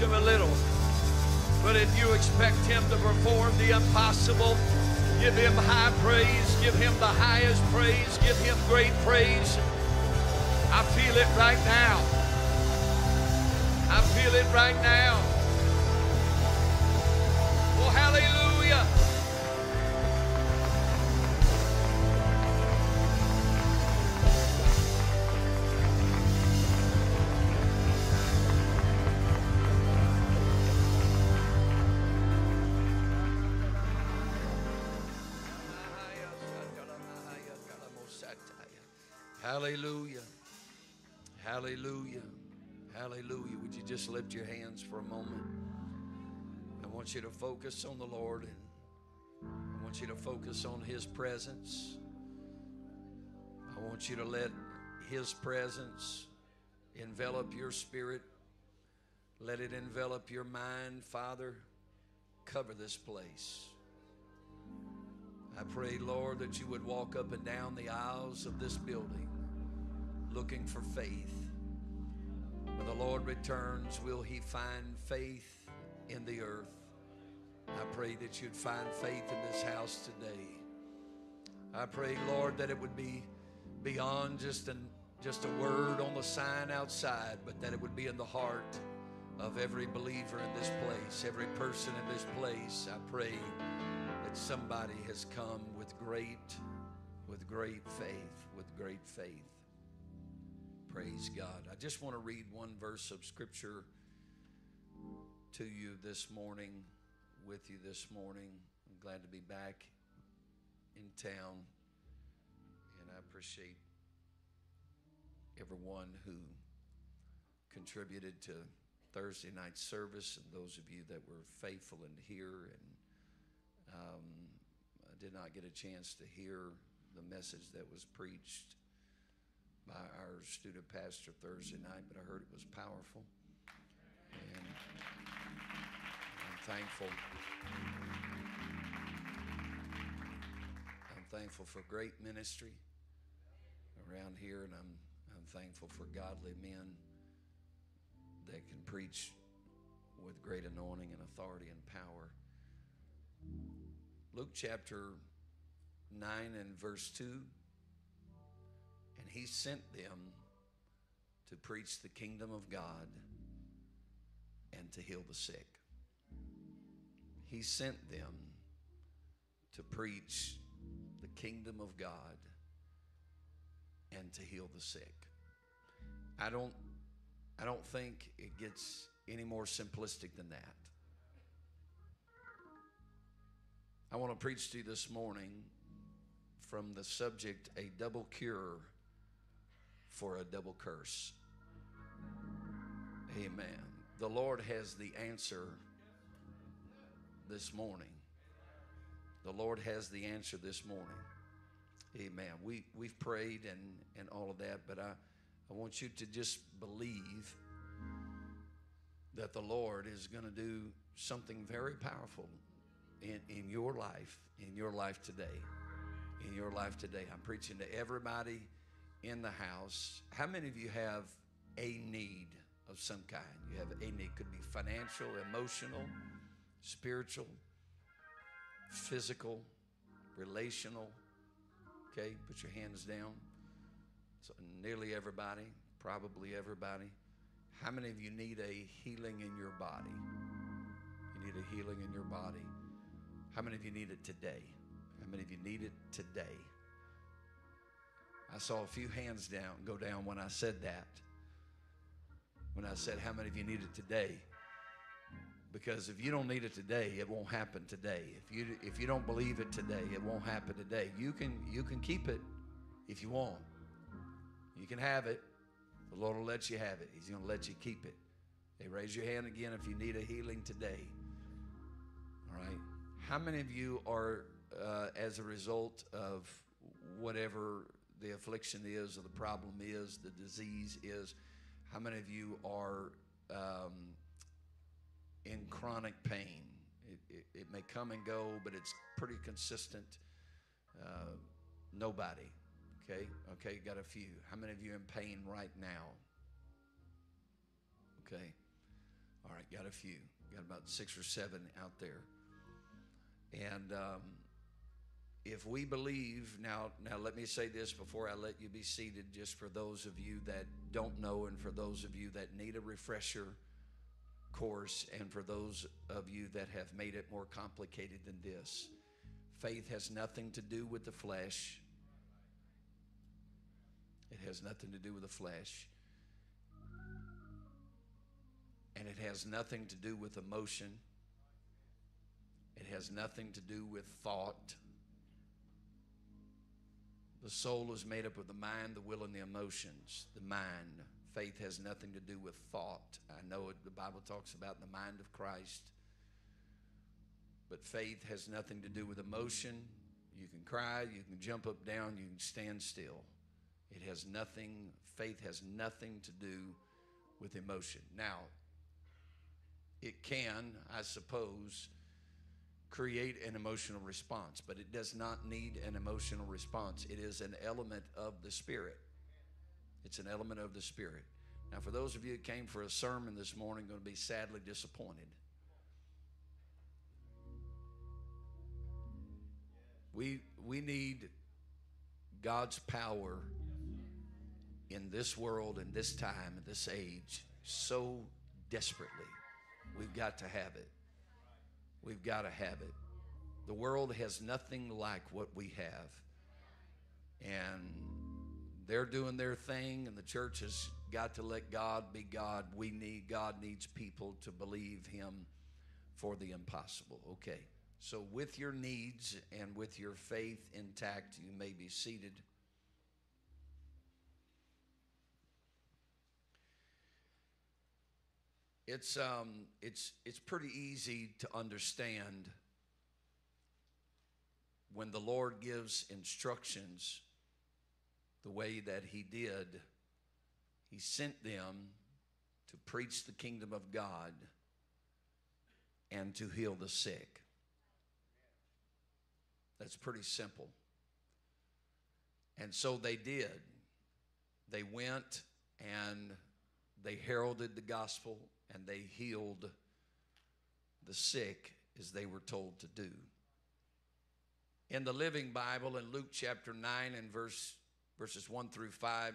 Him a little. But if you expect Him to perform the impossible, give Him high praise, give Him the highest praise, give Him great praise. I feel it right now. I feel it right now. Oh, hallelujah. Hallelujah. Hallelujah. Hallelujah. Would you just lift your hands for a moment? I want you to focus on the Lord and I want you to focus on His presence. I want you to let His presence envelop your spirit. Let it envelop your mind, Father. Cover this place. I pray, Lord, that you would walk up and down the aisles of this building looking for faith. When the Lord returns, will he find faith in the earth? I pray that you'd find faith in this house today. I pray, Lord, that it would be beyond just an just a word on the sign outside, but that it would be in the heart of every believer in this place, every person in this place. I pray that somebody has come with great, with great faith, with great faith. Praise God. I just want to read one verse of Scripture to you this morning, with you this morning. I'm glad to be back in town, and I appreciate everyone who contributed to Thursday night service and those of you that were faithful and here. And um, I did not get a chance to hear the message that was preached by our student pastor Thursday night, but I heard it was powerful. And I'm thankful. I'm thankful for great ministry around here, and I'm, I'm thankful for godly men that can preach with great anointing and authority and power. Luke chapter 9 and verse 2 and he sent them to preach the kingdom of God and to heal the sick. He sent them to preach the kingdom of God and to heal the sick. I don't I don't think it gets any more simplistic than that. I want to preach to you this morning from the subject a double cure for a double curse. Amen. The Lord has the answer this morning. The Lord has the answer this morning. Amen. We, we've prayed and, and all of that, but I, I want you to just believe that the Lord is going to do something very powerful in, in your life, in your life today. In your life today. I'm preaching to everybody in the house, how many of you have a need of some kind? You have a need, could be financial, emotional, spiritual, physical, relational. Okay, put your hands down. So nearly everybody, probably everybody. How many of you need a healing in your body? You need a healing in your body. How many of you need it today? How many of you need it today? I saw a few hands down go down when I said that. When I said, How many of you need it today? Because if you don't need it today, it won't happen today. If you if you don't believe it today, it won't happen today. You can you can keep it if you want. You can have it. The Lord will let you have it. He's going to let you keep it. Hey, raise your hand again if you need a healing today. All right. How many of you are, uh, as a result of whatever the affliction is, or the problem is, the disease is. How many of you are um, in chronic pain? It, it, it, may come and go, but it's pretty consistent. Uh, nobody. Okay, okay, got a few. How many of you in pain right now? Okay, all right, got a few. Got about six or seven out there. And um, if we believe now now let me say this before i let you be seated just for those of you that don't know and for those of you that need a refresher course and for those of you that have made it more complicated than this. Faith has nothing to do with the flesh. It has nothing to do with the flesh. And it has nothing to do with emotion. It has nothing to do with thought the soul is made up of the mind, the will, and the emotions. The mind. Faith has nothing to do with thought. I know it, the Bible talks about the mind of Christ. But faith has nothing to do with emotion. You can cry, you can jump up, down, you can stand still. It has nothing, faith has nothing to do with emotion. Now, it can, I suppose, create an emotional response, but it does not need an emotional response. It is an element of the Spirit. It's an element of the Spirit. Now, for those of you that came for a sermon this morning, going to be sadly disappointed. We, we need God's power in this world, in this time, in this age, so desperately. We've got to have it. We've got to have it. The world has nothing like what we have. And they're doing their thing, and the church has got to let God be God. We need, God needs people to believe Him for the impossible. Okay. So, with your needs and with your faith intact, you may be seated. It's, um, it's, it's pretty easy to understand when the Lord gives instructions the way that He did. He sent them to preach the kingdom of God and to heal the sick. That's pretty simple. And so they did. They went and they heralded the gospel and they healed the sick as they were told to do. In the Living Bible, in Luke chapter 9 and verse, verses 1 through 5,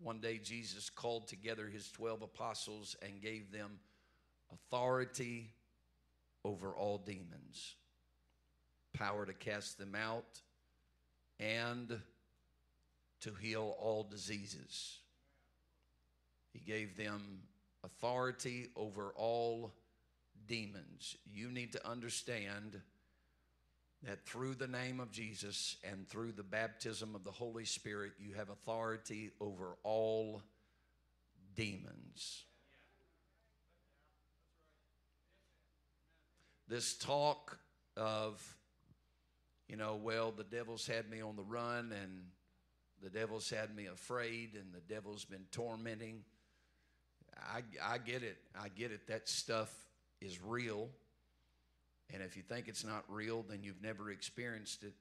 one day Jesus called together his 12 apostles and gave them authority over all demons, power to cast them out, and to heal all diseases. He gave them authority over all demons. You need to understand that through the name of Jesus and through the baptism of the Holy Spirit, you have authority over all demons. This talk of, you know, well, the devil's had me on the run and the devil's had me afraid and the devil's been tormenting I, I get it. I get it. That stuff is real. And if you think it's not real, then you've never experienced it.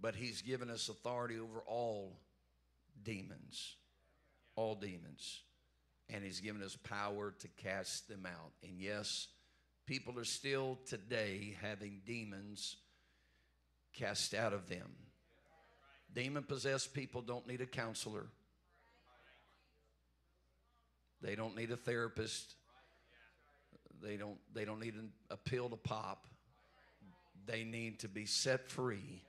But He's given us authority over all demons. All demons. And He's given us power to cast them out. And yes, people are still today having demons cast out of them. Demon possessed people don't need a counselor. They don't need a therapist. They don't, they don't need a pill to pop. They need to be set free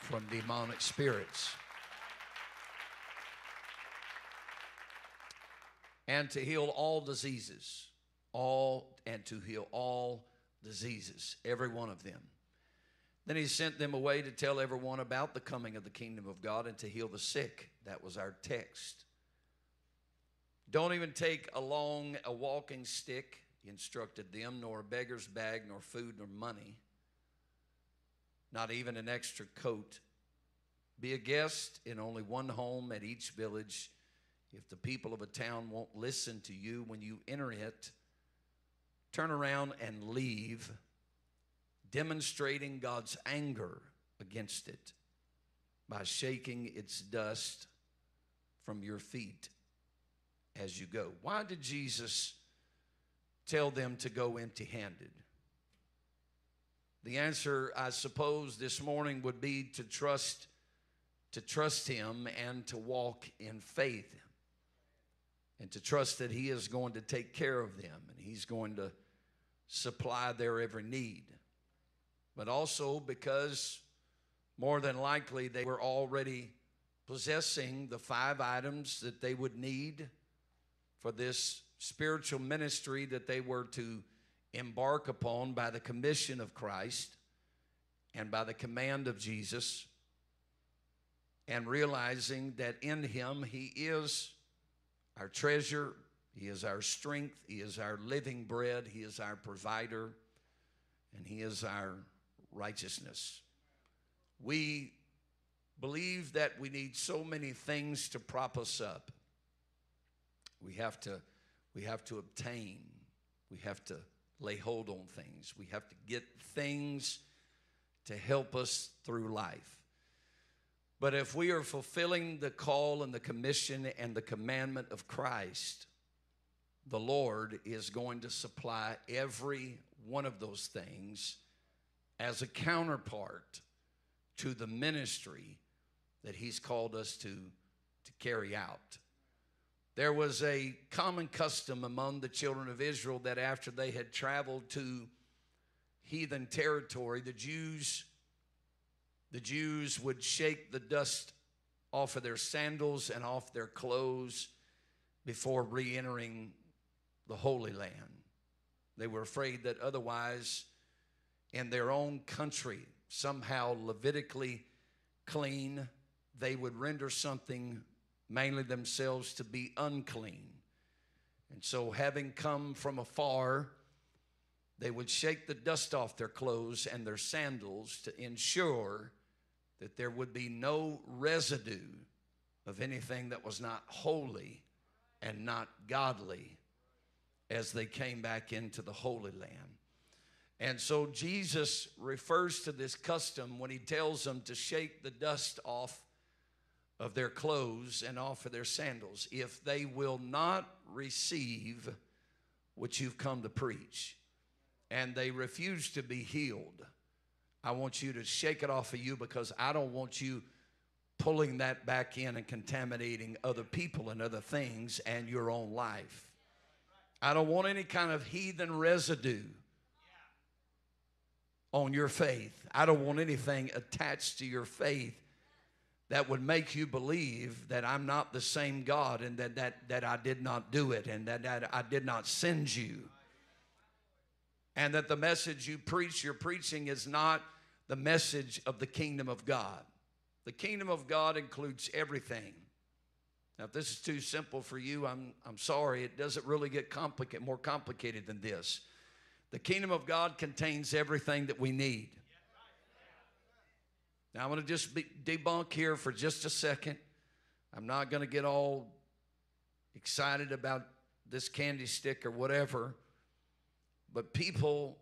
from demonic spirits. And to heal all diseases. All and to heal all diseases, every one of them. Then he sent them away to tell everyone about the coming of the kingdom of God and to heal the sick. That was our text. Don't even take along a walking stick, he instructed them, nor a beggar's bag, nor food, nor money. not even an extra coat. Be a guest in only one home at each village. If the people of a town won't listen to you when you enter it, turn around and leave, demonstrating God's anger against it by shaking its dust from your feet as you go. Why did Jesus tell them to go empty handed? The answer, I suppose, this morning would be to trust to trust him and to walk in faith and to trust that he is going to take care of them and he's going to supply their every need. But also because more than likely they were already possessing the five items that they would need for this spiritual ministry that they were to embark upon by the commission of Christ and by the command of Jesus, and realizing that in Him He is our treasure, He is our strength, He is our living bread, He is our provider, and He is our righteousness. We believe that we need so many things to prop us up. We have to, we have to obtain, we have to lay hold on things, we have to get things to help us through life. But if we are fulfilling the call and the commission and the commandment of Christ, the Lord is going to supply every one of those things as a counterpart to the ministry that He's called us to, to carry out. There was a common custom among the children of Israel that after they had traveled to heathen territory, the Jews the Jews would shake the dust off of their sandals and off their clothes before re-entering the Holy Land. They were afraid that otherwise in their own country, somehow Levitically clean, they would render something mainly themselves to be unclean. And so, having come from afar, they would shake the dust off their clothes and their sandals to ensure that there would be no residue of anything that was not holy and not godly as they came back into the Holy Land. And so Jesus refers to this custom when he tells them to shake the dust off of their clothes and off of their sandals if they will not receive what you've come to preach and they refuse to be healed. I want you to shake it off of you because I don't want you pulling that back in and contaminating other people and other things and your own life. I don't want any kind of heathen residue on your faith. I don't want anything attached to your faith that would make you believe that I'm not the same God and that, that, that I did not do it and that, that I did not send you. And that the message you preach, you're preaching, is not the message of the kingdom of God. The kingdom of God includes everything. Now, if this is too simple for you, I'm, I'm sorry. It doesn't really get complicated, more complicated than this. The kingdom of God contains everything that we need. Now, I'm going to just be, debunk here for just a second. I'm not going to get all excited about this candy stick or whatever, but people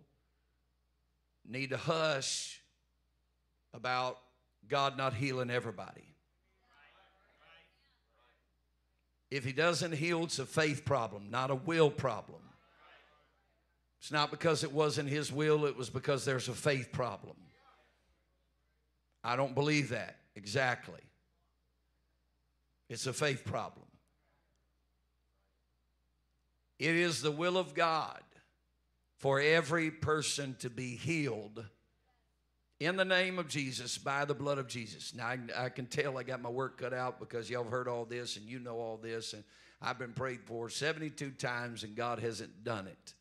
need to hush about God not healing everybody. If He doesn't heal, it's a faith problem, not a will problem. It's not because it wasn't His will, it was because there's a faith problem. I don't believe that exactly. It's a faith problem. It is the will of God for every person to be healed in the name of Jesus, by the blood of Jesus. Now, I, I, can tell I got my work cut out because y'all have heard all this and you know all this, and I've been prayed for 72 times and God hasn't done it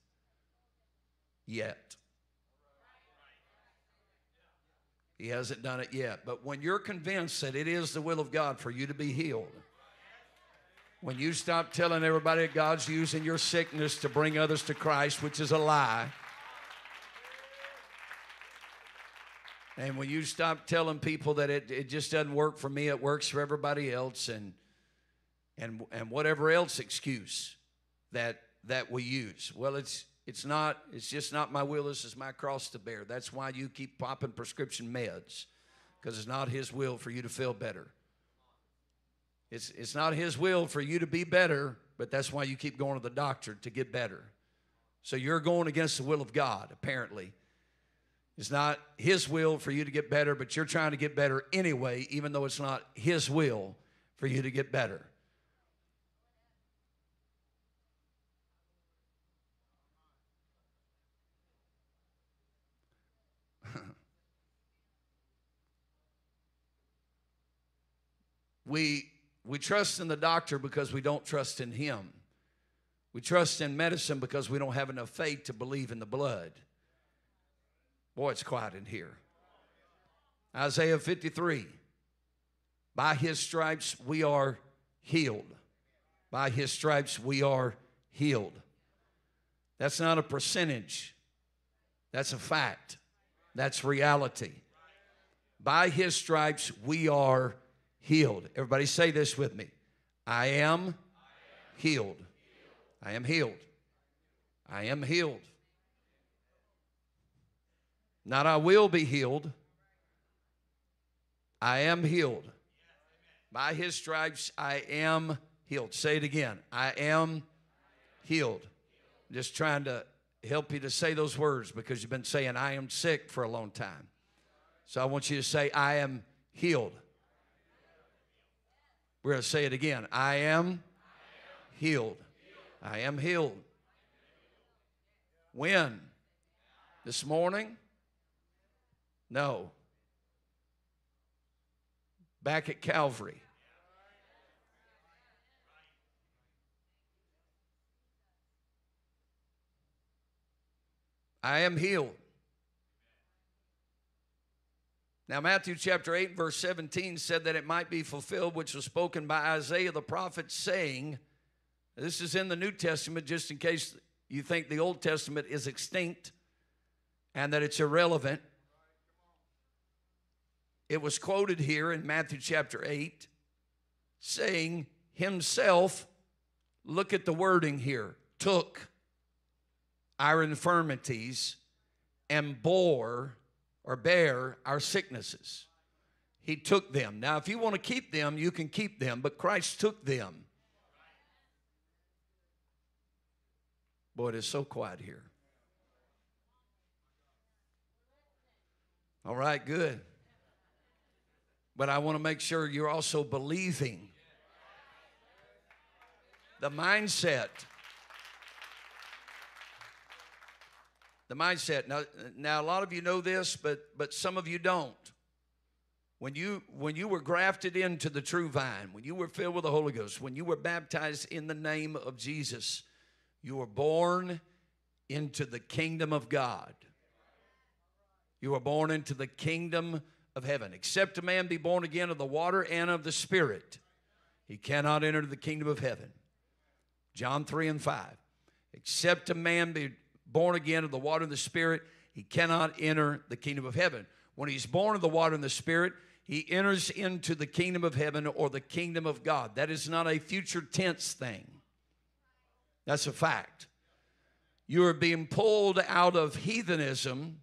yet. He hasn't done it yet. But when you're convinced that it is the will of God for you to be healed, when you stop telling everybody God's using your sickness to bring others to Christ, which is a lie, And when you stop telling people that it, it just doesn't work for me, it works for everybody else, and and and whatever else excuse that that we use. Well, it's it's not, it's just not my will, this is my cross to bear. That's why you keep popping prescription meds. Because it's not his will for you to feel better. It's, it's not his will for you to be better, but that's why you keep going to the doctor to get better. So you're going against the will of God, apparently. It's not His will for you to get better, but you're trying to get better anyway, even though it's not His will for you to get better. We, we trust in the doctor because we don't trust in Him. We trust in medicine because we don't have enough faith to believe in the blood. Boy, it's quiet in here. Isaiah 53 By his stripes we are healed. By his stripes we are healed. That's not a percentage, that's a fact, that's reality. By his stripes we are healed. Everybody say this with me I am healed. I am healed. I am healed. Not I will be healed. I am healed. By his stripes, I am healed. Say it again. I am healed. Just trying to help you to say those words because you've been saying, I am sick for a long time. So I want you to say, I am healed. We're going to say it again. I am healed. I am healed. When? This morning? No. Back at Calvary. I am healed. Now, Matthew chapter 8, verse 17 said that it might be fulfilled, which was spoken by Isaiah the prophet, saying, This is in the New Testament, just in case you think the Old Testament is extinct and that it's irrelevant. It was quoted here in Matthew chapter 8, saying, Himself, look at the wording here, took our infirmities and bore or bear our sicknesses. He took them. Now, if you want to keep them, you can keep them, but Christ took them. Boy, it is so quiet here. All right, good. But I want to make sure you're also believing. The mindset the mindset. Now, now a lot of you know this, but but some of you don't. When you when you were grafted into the true vine, when you were filled with the Holy Ghost, when you were baptized in the name of Jesus, you were born into the kingdom of God. You were born into the kingdom of heaven. Except a man be born again of the water and of the Spirit, he cannot enter the kingdom of heaven. John 3 and 5. Except a man be born again of the water and the Spirit, he cannot enter the kingdom of heaven. When he's born of the water and the Spirit, he enters into the kingdom of heaven or the kingdom of God. That is not a future tense thing, that's a fact. You are being pulled out of heathenism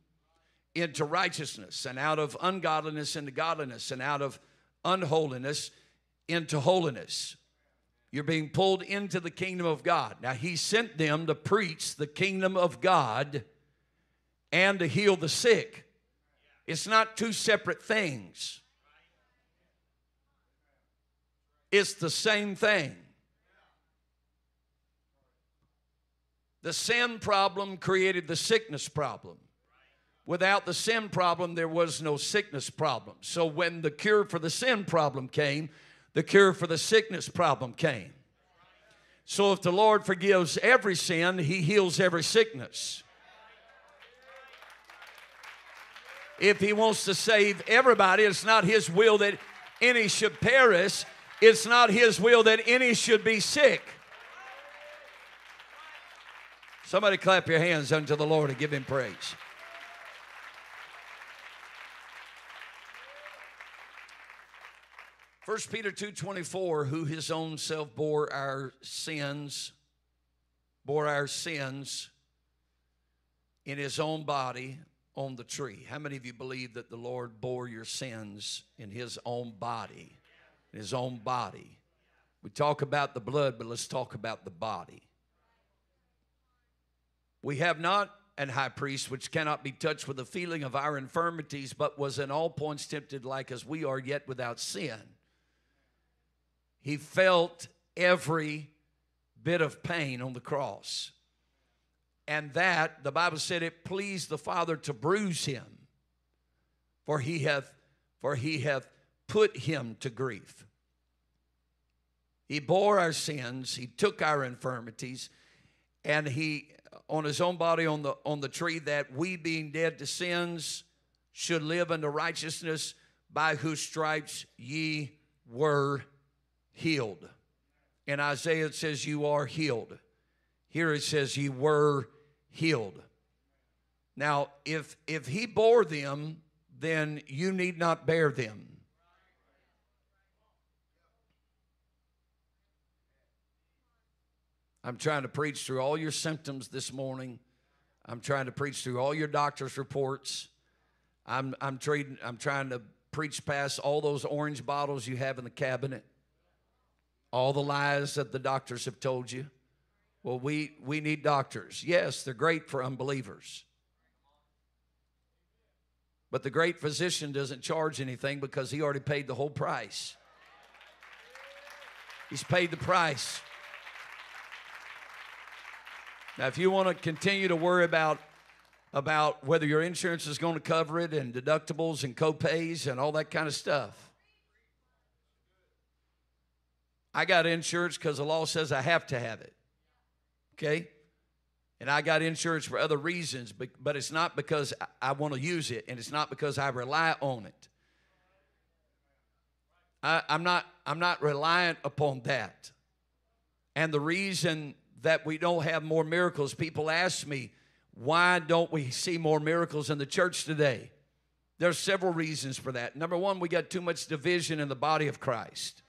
into righteousness, and out of ungodliness into godliness, and out of unholiness into holiness. You're being pulled into the kingdom of God. Now, He sent them to preach the kingdom of God and to heal the sick. It's not two separate things, it's the same thing. The sin problem created the sickness problem. Without the sin problem, there was no sickness problem. So when the cure for the sin problem came, the cure for the sickness problem came. So if the Lord forgives every sin, He heals every sickness. If He wants to save everybody, it's not His will that any should perish, it's not His will that any should be sick. Somebody clap your hands unto the Lord and give Him praise. 1 Peter 2:24 who his own self bore our sins bore our sins in his own body on the tree. How many of you believe that the Lord bore your sins in his own body? In his own body. We talk about the blood, but let's talk about the body. We have not an high priest which cannot be touched with the feeling of our infirmities, but was in all points tempted like as we are, yet without sin. He felt every bit of pain on the cross. And that, the Bible said, it pleased the Father to bruise him, for he hath, for he hath put him to grief. He bore our sins, he took our infirmities, and he on his own body on the on the tree that we being dead to sins should live unto righteousness by whose stripes ye were healed. In Isaiah, it says, You are healed. Here it says, You were healed. Now, if, if he bore them, then you need not bear them. I'm trying to preach through all your symptoms this morning. I'm trying to preach through all your doctor's reports. I'm, I'm, treating, I'm trying to preach past all those orange bottles you have in the cabinet all the lies that the doctors have told you. Well, we, we need doctors. Yes, they're great for unbelievers. But the great physician doesn't charge anything because he already paid the whole price. He's paid the price. Now, if you want to continue to worry about about whether your insurance is going to cover it and deductibles and copays and all that kind of stuff, I got insurance because the law says I have to have it. Okay? And I got insurance for other reasons, but but it's not because I want to use it and it's not because I rely on it. I, am not, I'm not reliant upon that. And the reason that we don't have more miracles, people ask me, why don't we see more miracles in the church today? There's several reasons for that. Number one, we got too much division in the body of Christ.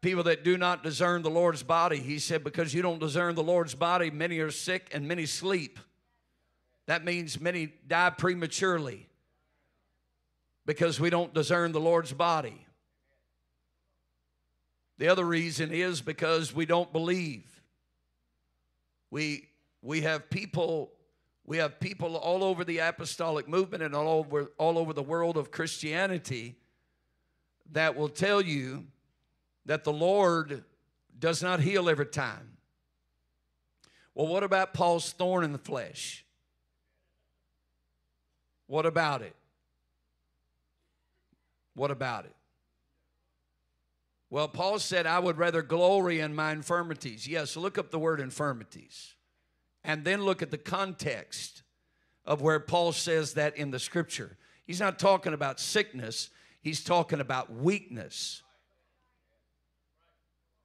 People that do not discern the Lord's body. He said, Because you don't discern the Lord's body, many are sick and many sleep. That means many die prematurely because we don't discern the Lord's body. The other reason is because we don't believe. We, we have people we have people all over the apostolic movement and all over, all over the world of Christianity that will tell you that the Lord does not heal every time. Well, what about Paul's thorn in the flesh? What about it? What about it? Well, Paul said, I would rather glory in my infirmities. Yes, look up the word infirmities. And then look at the context of where Paul says that in the scripture. He's not talking about sickness, he's talking about weakness.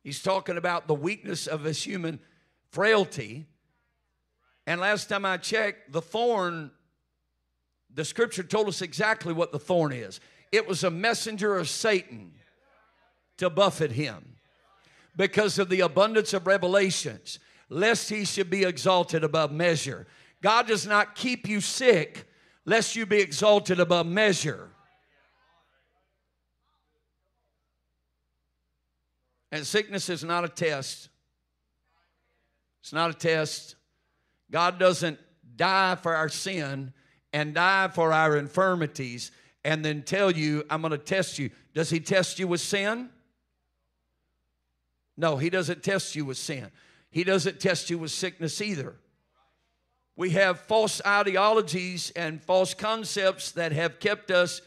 He's talking about the weakness of his human frailty. And last time I checked, the thorn, the scripture told us exactly what the thorn is it was a messenger of Satan to buffet him because of the abundance of revelations, lest he should be exalted above measure. God does not keep you sick lest you be exalted above measure. And sickness is not a test. It's not a test. God doesn't die for our sin and die for our infirmities and then tell you, I'm going to test you. Does He test you with sin? No, He doesn't test you with sin. He doesn't test you with sickness either. We have false ideologies and false concepts that have kept us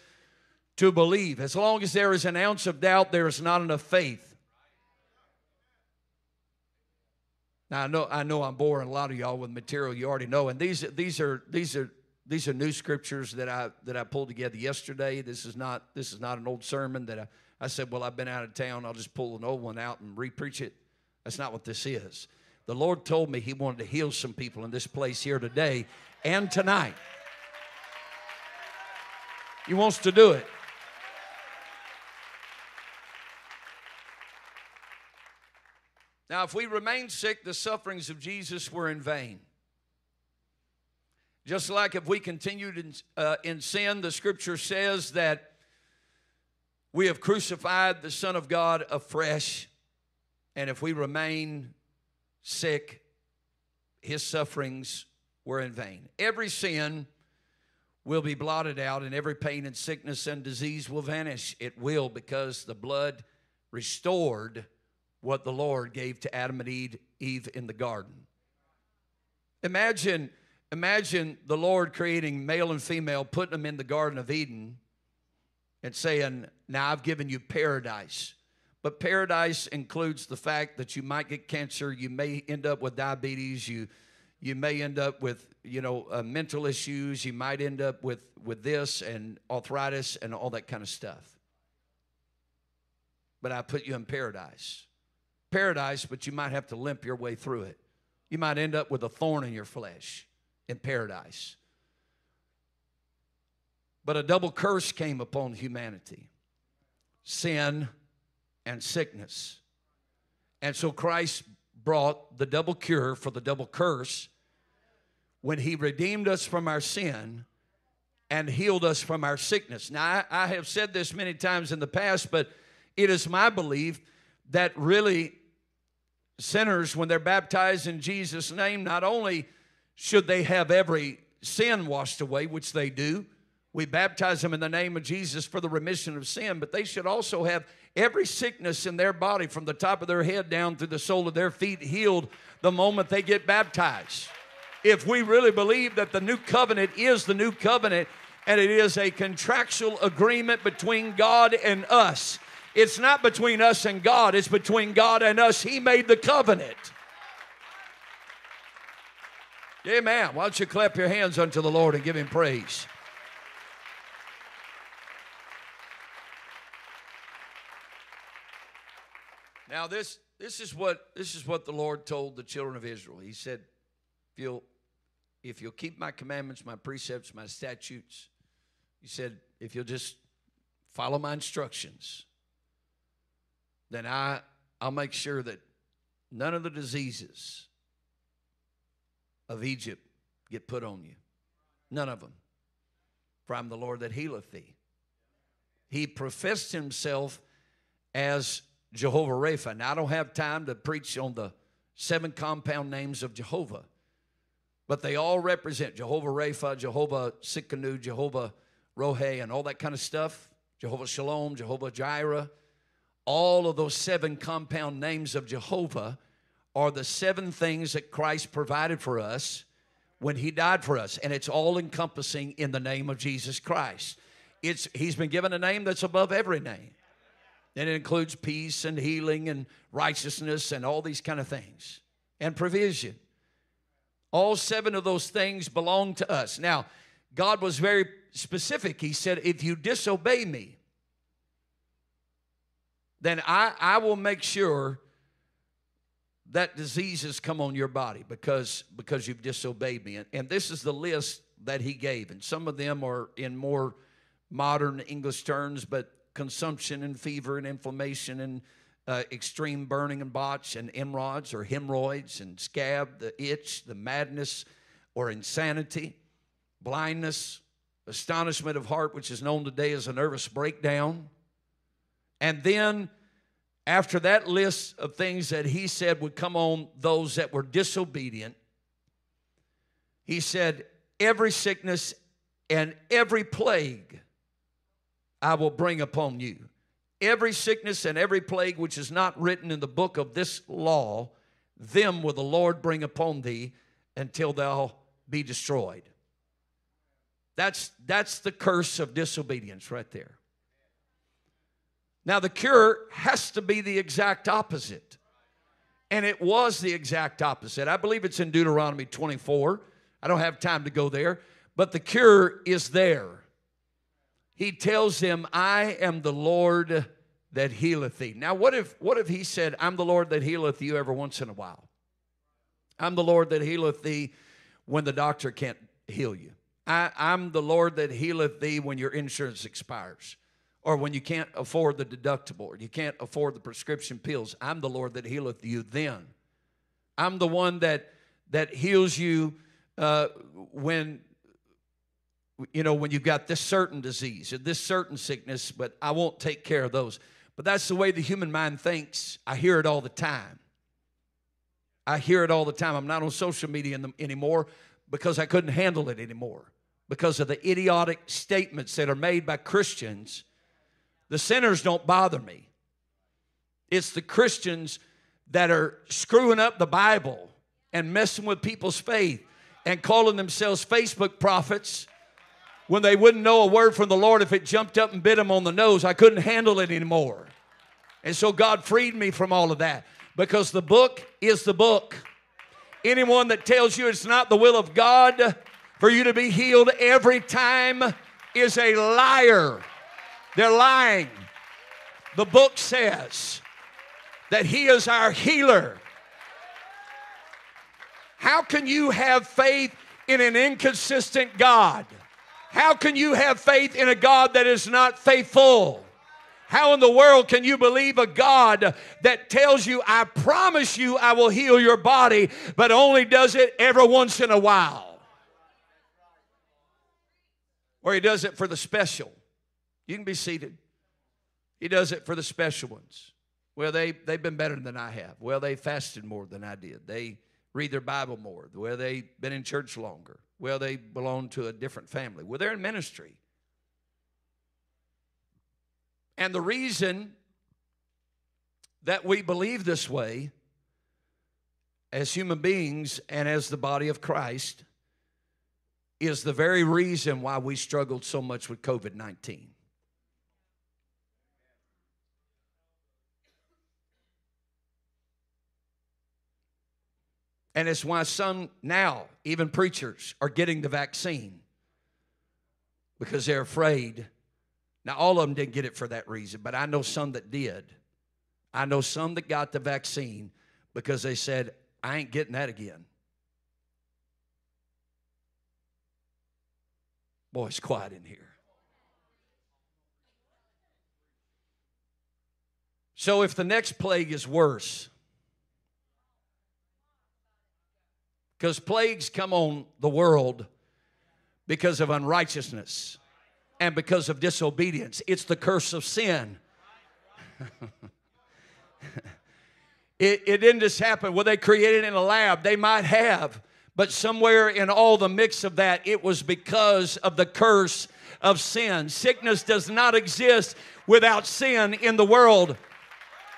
to believe. As long as there is an ounce of doubt, there is not enough faith. Now I know I know I'm boring a lot of y'all with material you already know, and these these are these are these are new scriptures that I that I pulled together yesterday. This is not this is not an old sermon that I, I said, well, I've been out of town, I'll just pull an old one out and repreach it. That's not what this is. The Lord told me He wanted to heal some people in this place here today and tonight. He wants to do it. Now, if we remain sick, the sufferings of Jesus were in vain. Just like if we continued in, uh, in sin, the scripture says that we have crucified the Son of God afresh. And if we remain sick, his sufferings were in vain. Every sin will be blotted out, and every pain and sickness and disease will vanish. It will because the blood restored what the Lord gave to Adam and Eve in the garden. Imagine, imagine the Lord creating male and female, putting them in the Garden of Eden, and saying, Now I've given you paradise. But paradise includes the fact that you might get cancer, you may end up with diabetes, you you may end up with you know uh, mental issues, you might end up with with this and arthritis and all that kind of stuff. But I put you in paradise. Paradise, but you might have to limp your way through it. You might end up with a thorn in your flesh in paradise. But a double curse came upon humanity sin and sickness. And so Christ brought the double cure for the double curse when he redeemed us from our sin and healed us from our sickness. Now, I, I, have said this many times in the past, but it is my belief that really sinners, when they're baptized in Jesus' name, not only should they have every sin washed away, which they do, we baptize them in the name of Jesus for the remission of sin, but they should also have every sickness in their body from the top of their head down to the sole of their feet healed the moment they get baptized. If we really believe that the new covenant is the new covenant and it is a contractual agreement between God and us, it's not between us and God, it's between God and us. He made the covenant. Amen. Why don't you clap your hands unto the Lord and give him praise? Now this this is what this is what the Lord told the children of Israel. He said, "If you'll if you'll keep my commandments, my precepts, my statutes," he said, "if you'll just follow my instructions, then I I'll make sure that none of the diseases of Egypt get put on you. None of them. For I'm the Lord that healeth thee." He professed himself as Jehovah Rapha. Now, I don't have time to preach on the seven compound names of Jehovah, but they all represent Jehovah Rapha, Jehovah Tsidkenu, Jehovah Rohe, and all that kind of stuff. Jehovah Shalom, Jehovah Jireh. All of those seven compound names of Jehovah are the seven things that Christ provided for us when he died for us and it's all encompassing in the name of Jesus Christ. It's he's been given a name that's above every name. And it includes peace and healing and righteousness and all these kind of things and provision. All seven of those things belong to us. Now, God was very specific. He said, If you disobey me, then I, I will make sure that diseases come on your body because, because you've disobeyed me. And, and this is the list that he gave. And some of them are in more modern English terms, but consumption and fever and inflammation and uh, extreme burning and botch and emrods or hemorrhoids and scab, the itch, the madness or insanity, blindness, astonishment of heart, which is known today as a nervous breakdown. And then, after that list of things that he said would come on those that were disobedient, he said, Every sickness and every plague I will bring upon you. Every sickness and every plague which is not written in the book of this law, them will the Lord bring upon thee until thou be destroyed. That's, that's the curse of disobedience right there. Now, the cure has to be the exact opposite. And it was the exact opposite. I believe it's in Deuteronomy 24. I don't have time to go there, but the cure is there he tells them, I am the Lord that healeth thee. Now, what if what if he said, I'm the Lord that healeth you every once in a while? I'm the Lord that healeth thee when the doctor can't heal you. I, am the Lord that healeth thee when your insurance expires. Or when you can't afford the deductible, or you can't afford the prescription pills. I'm the Lord that healeth you then. I'm the one that that heals you uh, when you know when you've got this certain disease or this certain sickness, but I won't take care of those. But that's the way the human mind thinks. I hear it all the time. I hear it all the time. I'm not on social media anymore because I couldn't handle it anymore because of the idiotic statements that are made by Christians. The sinners don't bother me. It's the Christians that are screwing up the Bible and messing with people's faith and calling themselves Facebook prophets when they wouldn't know a word from the Lord if it jumped up and bit them on the nose. I couldn't handle it anymore. And so God freed me from all of that because the book is the book. Anyone that tells you it's not the will of God for you to be healed every time is a liar. They're lying. The book says that He is our healer. How can you have faith in an inconsistent God? How can you have faith in a God that is not faithful? How in the world can you believe a God that tells you, I promise you I will heal your body, but only does it every once in a while? Or he does it for the special. You can be seated. He does it for the special ones. Well, they, they've been better than I have. Well, they fasted more than I did. They read their Bible more. Well, they've been in church longer. Well, they belong to a different family. Well, they're in ministry. And the reason that we believe this way as human beings and as the body of Christ is the very reason why we struggled so much with COVID 19. And it's why some now, even preachers, are getting the vaccine because they're afraid now, all of them didn't get it for that reason, but I know some that did. I know some that got the vaccine because they said, I ain't getting that again. Boy, it's quiet in here. So, if the next plague is worse, because plagues come on the world because of unrighteousness and because of disobedience. It's the curse of sin. it, it didn't just happen. Well, they created in a lab. They might have. But somewhere in all the mix of that, it was because of the curse of sin. Sickness does not exist without sin in the world.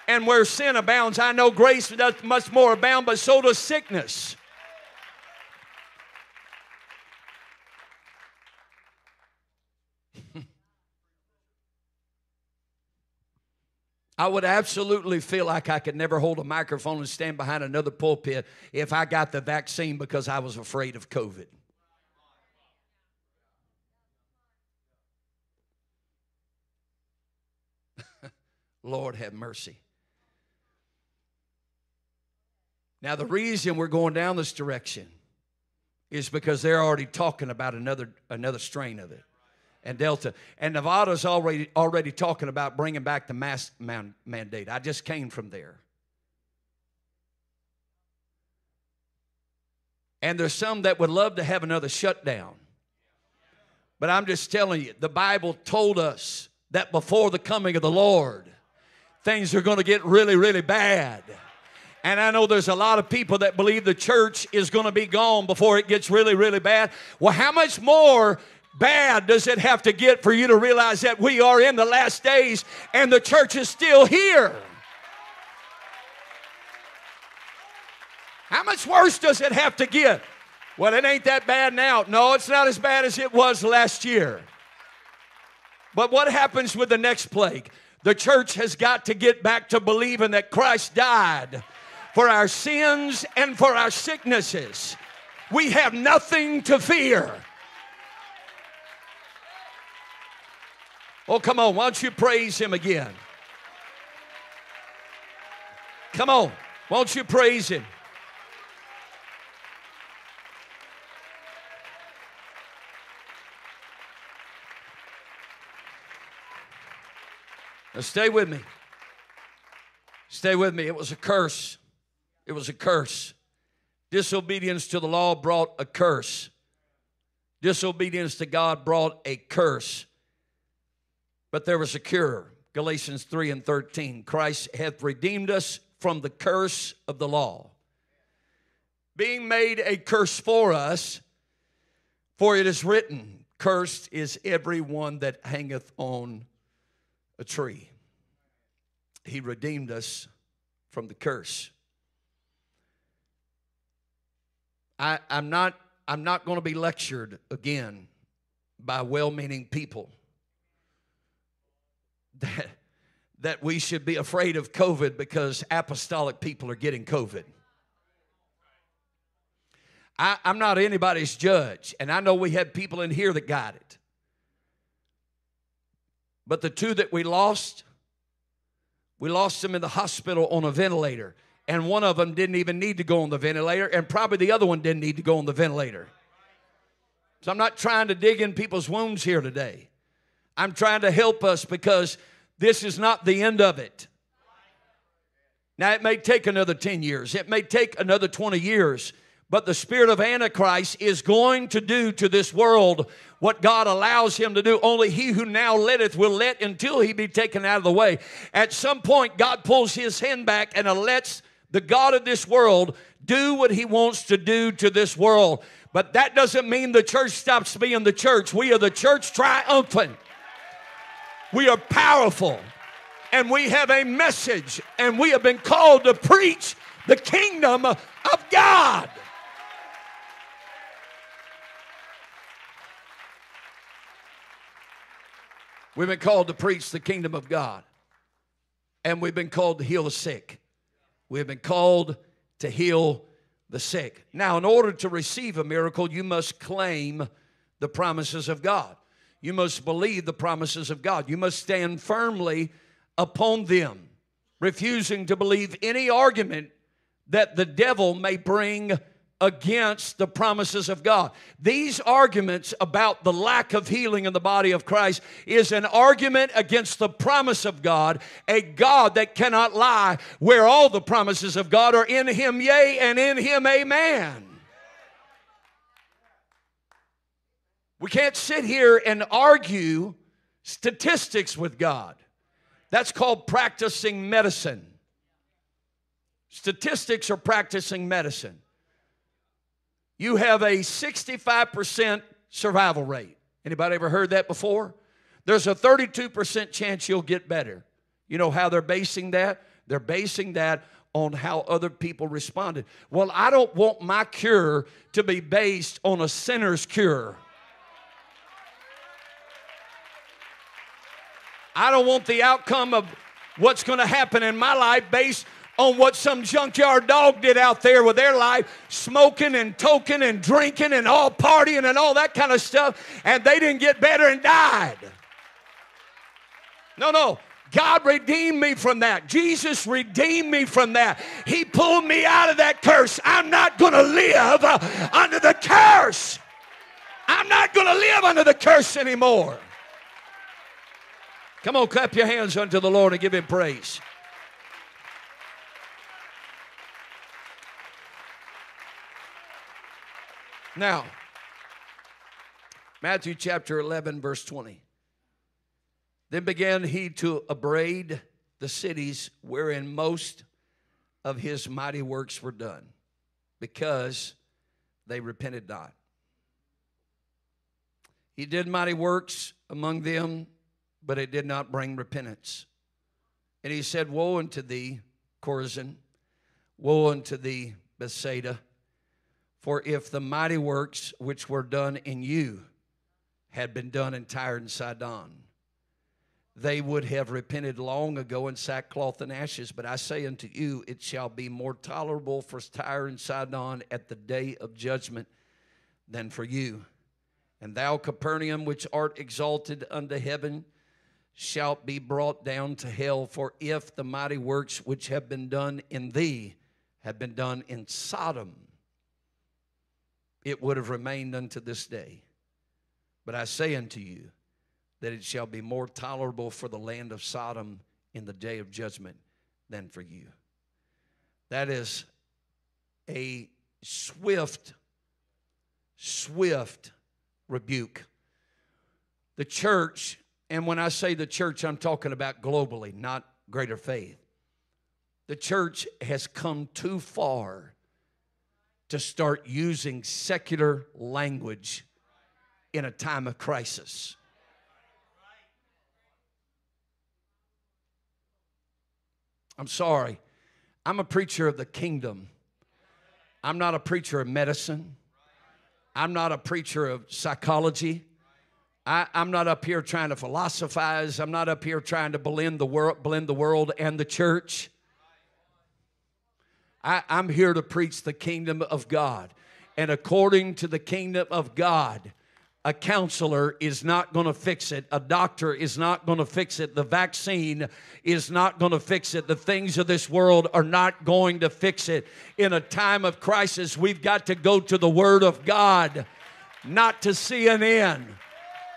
And where sin abounds, I know grace does much more abound, but so does sickness. I would absolutely feel like I could never hold a microphone and stand behind another pulpit if I got the vaccine because I was afraid of COVID. Lord have mercy. Now, the reason we're going down this direction is because they're already talking about another, another strain of it and Delta. And Nevada's already already talking about bringing back the mask man, mandate. I just came from there. And there's some that would love to have another shutdown. But I'm just telling you, the Bible told us that before the coming of the Lord, things are going to get really, really bad. And I know there's a lot of people that believe the church is going to be gone before it gets really, really bad. Well, how much more bad does it have to get for you to realize that we are in the last days and the church is still here? How much worse does it have to get? Well, it ain't that bad now. No, it's not as bad as it was last year. But what happens with the next plague? The church has got to get back to believing that Christ died for our sins and for our sicknesses. We have nothing to fear. Oh, come on. Why don't you praise him again? Come on. Why don't you praise him? Now stay with me. Stay with me. It was a curse. It was a curse. Disobedience to the law brought a curse. Disobedience to God brought a curse. But there was a cure. Galatians 3 and 13. Christ hath redeemed us from the curse of the law, being made a curse for us, for it is written, Cursed is every one that hangeth on a tree. He redeemed us from the curse. I, am not, I'm not going to be lectured again by well meaning people that, that we should be afraid of COVID because apostolic people are getting COVID. I, am not anybody's judge, and I know we had people in here that got it. But the two that we lost, we lost them in the hospital on a ventilator, and one of them didn't even need to go on the ventilator, and probably the other one didn't need to go on the ventilator. So I'm not trying to dig in people's wounds here today. I'm trying to help us because this is not the end of it. Now, it may take another 10 years, it may take another 20 years, but the spirit of Antichrist is going to do to this world what God allows him to do. Only he who now letteth will let until he be taken out of the way. At some point, God pulls his hand back and lets the God of this world do what he wants to do to this world. But that doesn't mean the church stops being the church. We are the church triumphant. We are powerful. And we have a message. And we have been called to preach the kingdom of God. We've been called to preach the kingdom of God. And we've been called to heal the sick. We've been called to heal the sick. Now, in order to receive a miracle, you must claim the promises of God. You must believe the promises of God. You must stand firmly upon them, refusing to believe any argument that the devil may bring against the promises of God. These arguments about the lack of healing in the body of Christ is an argument against the promise of God, a God that cannot lie, where all the promises of God are in Him, yea, and in Him, amen. We can't sit here and argue statistics with God. That's called practicing medicine. Statistics are practicing medicine you have a 65% survival rate. Anybody ever heard that before? There's a 32% chance you'll get better. You know how they're basing that? They're basing that on how other people responded. Well, I don't want my cure to be based on a sinner's cure. I don't want the outcome of what's going to happen in my life based on what some junkyard dog did out there with their life, smoking and toking and drinking and all partying and all that kind of stuff, and they didn't get better and died. No, no. God redeemed me from that. Jesus redeemed me from that. He pulled me out of that curse. I'm not going to live uh, under the curse. I'm not going to live under the curse anymore. Come on, clap your hands unto the Lord and give him praise. Now, Matthew chapter 11, verse 20. Then began he to upbraid the cities wherein most of his mighty works were done, because they repented not. He did mighty works among them, but it did not bring repentance. And he said, Woe unto thee, Chorazin! Woe unto thee, Bethsaida! For if the mighty works which were done in you had been done in Tyre and Sidon, they would have repented long ago in sackcloth and ashes. But I say unto you, it shall be more tolerable for Tyre and Sidon at the day of judgment than for you. And thou, Capernaum, which art exalted unto heaven, shalt be brought down to hell. For if the mighty works which have been done in thee had been done in Sodom, it would have remained unto this day. But I say unto you that it shall be more tolerable for the land of Sodom in the day of judgment than for you. That is a swift, swift rebuke. The church, and when I say the church, I'm talking about globally, not greater faith. The church has come too far to start using secular language in a time of crisis. I'm sorry. I'm a preacher of the kingdom. I'm not a preacher of medicine. I'm not a preacher of psychology. I, am not up here trying to philosophize. I'm not up here trying to blend the world, blend the world and the church. I, I'm here to preach the kingdom of God. And according to the kingdom of God, a counselor is not going to fix it. A doctor is not going to fix it. The vaccine is not going to fix it. The things of this world are not going to fix it. In a time of crisis, we've got to go to the Word of God, not to CNN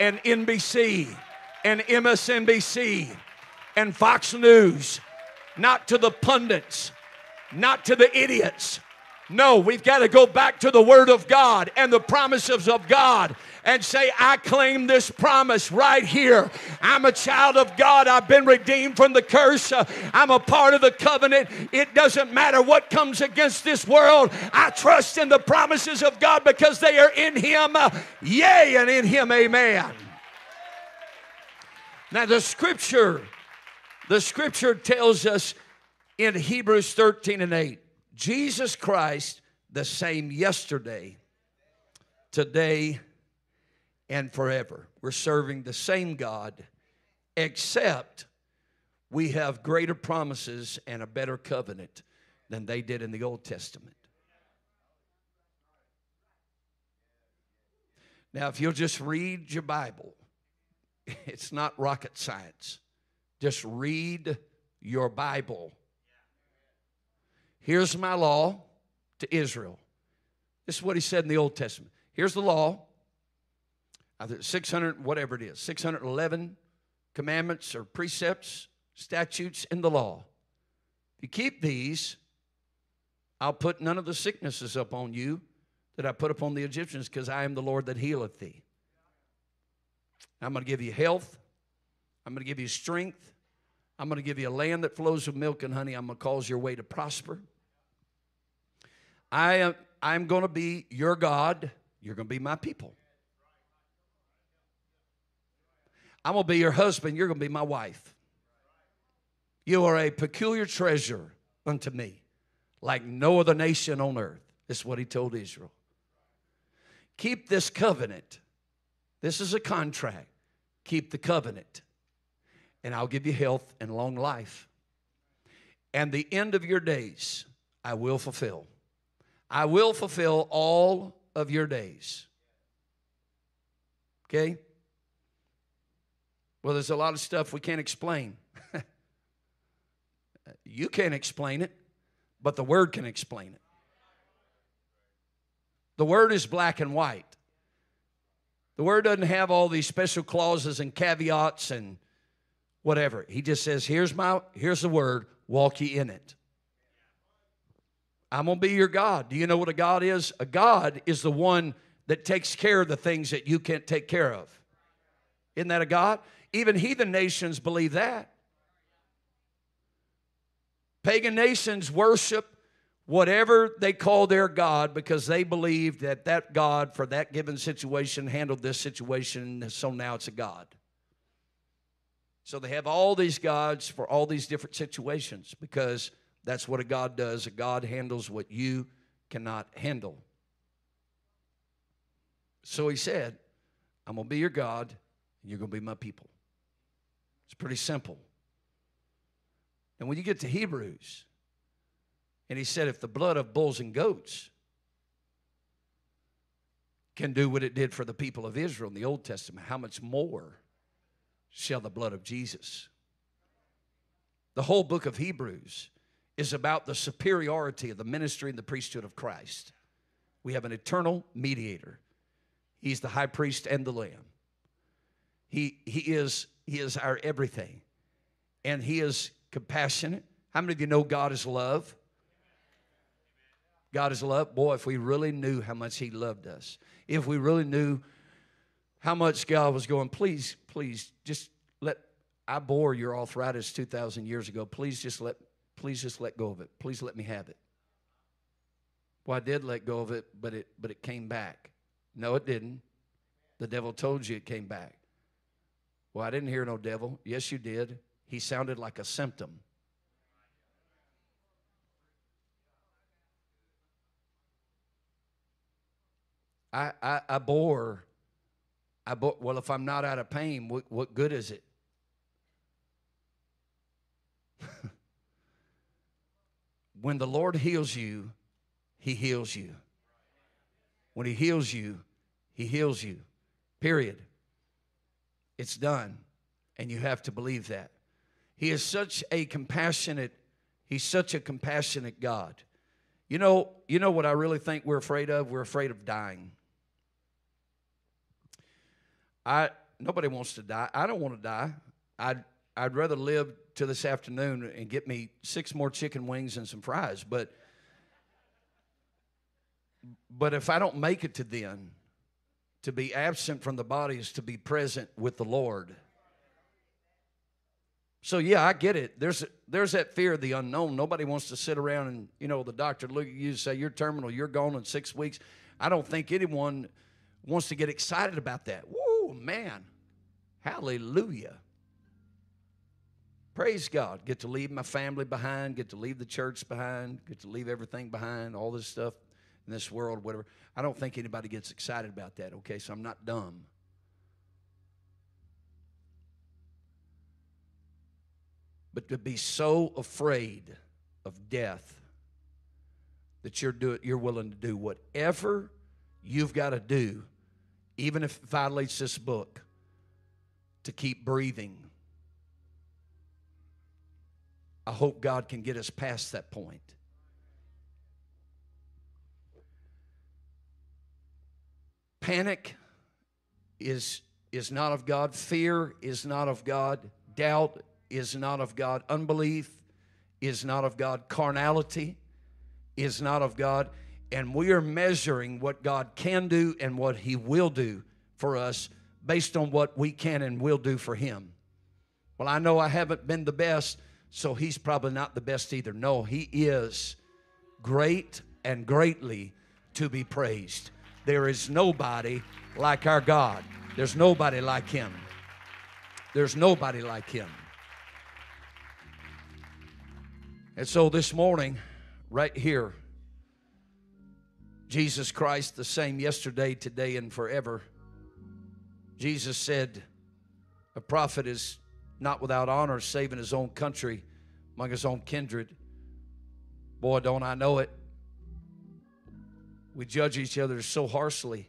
and NBC and MSNBC and Fox News, not to the pundits, not to the idiots. No, we've got to go back to the Word of God and the promises of God and say, I claim this promise right here. I'm a child of God. I've been redeemed from the curse. I'm a part of the covenant. It doesn't matter what comes against this world. I trust in the promises of God because they are in Him. Yea, and in Him, amen. Now, the scripture, the scripture tells us in Hebrews 13 and 8, Jesus Christ, the same yesterday, today, and forever. We're serving the same God, except we have greater promises and a better covenant than they did in the Old Testament. Now, if you'll just read your Bible, it's not rocket science. Just read your Bible. Here's my law to Israel. This is what he said in the Old Testament. Here's the law. 600, whatever it is, 611 commandments or precepts, statutes in the law. If you keep these, I'll put none of the sicknesses upon you that I put upon the Egyptians, because I am the Lord that healeth thee. I'm going to give you health. I'm going to give you strength. I'm going to give you a land that flows with milk and honey. I'm going to cause your way to prosper. I am I'm going to be your God. You're going to be my people. I'm going to be your husband. You're going to be my wife. You are a peculiar treasure unto me, like no other nation on earth. Is what he told Israel. Keep this covenant. This is a contract. Keep the covenant, and I'll give you health and long life. And the end of your days, I will fulfill. I will fulfill all of your days. Okay? Well, there's a lot of stuff we can't explain. you can't explain it, but the Word can explain it. The Word is black and white. The Word doesn't have all these special clauses and caveats and whatever. He just says, here's my here's the word, walk ye in it. I'm going to be your God. Do you know what a God is? A God is the one that takes care of the things that you can't take care of. Isn't that a God? Even heathen nations believe that. Pagan nations worship whatever they call their God because they believe that that God for that given situation handled this situation, so now it's a God. So they have all these gods for all these different situations because that's what a God does. A God handles what you cannot handle. So he said, I'm going to be your God, and you're going to be my people. It's pretty simple. And when you get to Hebrews, and he said, if the blood of bulls and goats can do what it did for the people of Israel in the Old Testament, how much more shall the blood of Jesus? The whole book of Hebrews is about the superiority of the ministry and the priesthood of Christ. We have an eternal mediator, he's the high priest and the lamb. He, he, is, he is our everything. And He is compassionate. How many of you know God is love? God is love. Boy, if we really knew how much He loved us, if we really knew how much God was going, please, please, just let, I bore your arthritis 2,000 years ago. Please just let, please just let go of it. Please let me have it. Well, I did let go of it, but it, but it came back. No, it didn't. The devil told you it came back. Well, I didn't hear no devil. Yes, you did. He sounded like a symptom. I, I, I bore, I bore, well, if I'm not out of pain, what, what good is it? when the Lord heals you, He heals you. When He heals you, He heals you. Period. It's done. And you have to believe that. He is such a compassionate, He's such a compassionate God. You know, you know what I really think we're afraid of? We're afraid of dying. I nobody wants to die. I don't want to die. I'd I'd rather live to this afternoon and get me six more chicken wings and some fries. But but if I don't make it to then, to be absent from the body is to be present with the Lord. So yeah, I get it. There's there's that fear of the unknown. Nobody wants to sit around and you know the doctor look at you and say you're terminal, you're gone in six weeks. I don't think anyone wants to get excited about that. Whoa, man. Hallelujah. Praise God. Get to leave my family behind, get to leave the church behind, get to leave everything behind, all this stuff in this world, whatever. I don't think anybody gets excited about that, okay? So I'm not dumb. But to be so afraid of death that you're, do, you're willing to do whatever you've got to do even if it violates this book, to keep breathing. I hope God can get us past that point. Panic is, is not of God. Fear is not of God. Doubt is not of God. Unbelief is not of God. Carnality is not of God and we are measuring what God can do and what He will do for us based on what we can and will do for Him. Well, I know I haven't been the best, so He's probably not the best either. No, He is great and greatly to be praised. There is nobody like our God, there's nobody like Him. There's nobody like Him. And so this morning, right here, Jesus Christ, the same yesterday, today, and forever. Jesus said, A prophet is not without honor, saving his own country among his own kindred. Boy, don't I know it. We judge each other so harshly.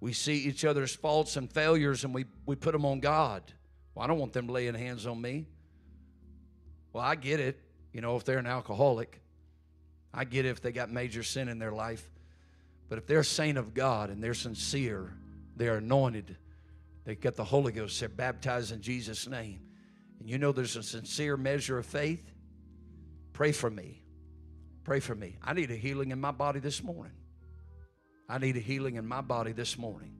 We see each other's faults and failures and we, we put them on God. Well, I don't want them laying hands on me. Well, I get it, you know, if they're an alcoholic. I get it if they got major sin in their life. But if they're a saint of God and they're sincere, they're anointed, they got the Holy Ghost, they're baptized in Jesus' name, and you know there's a sincere measure of faith, pray for me. Pray for me. I need a healing in my body this morning. I need a healing in my body this morning.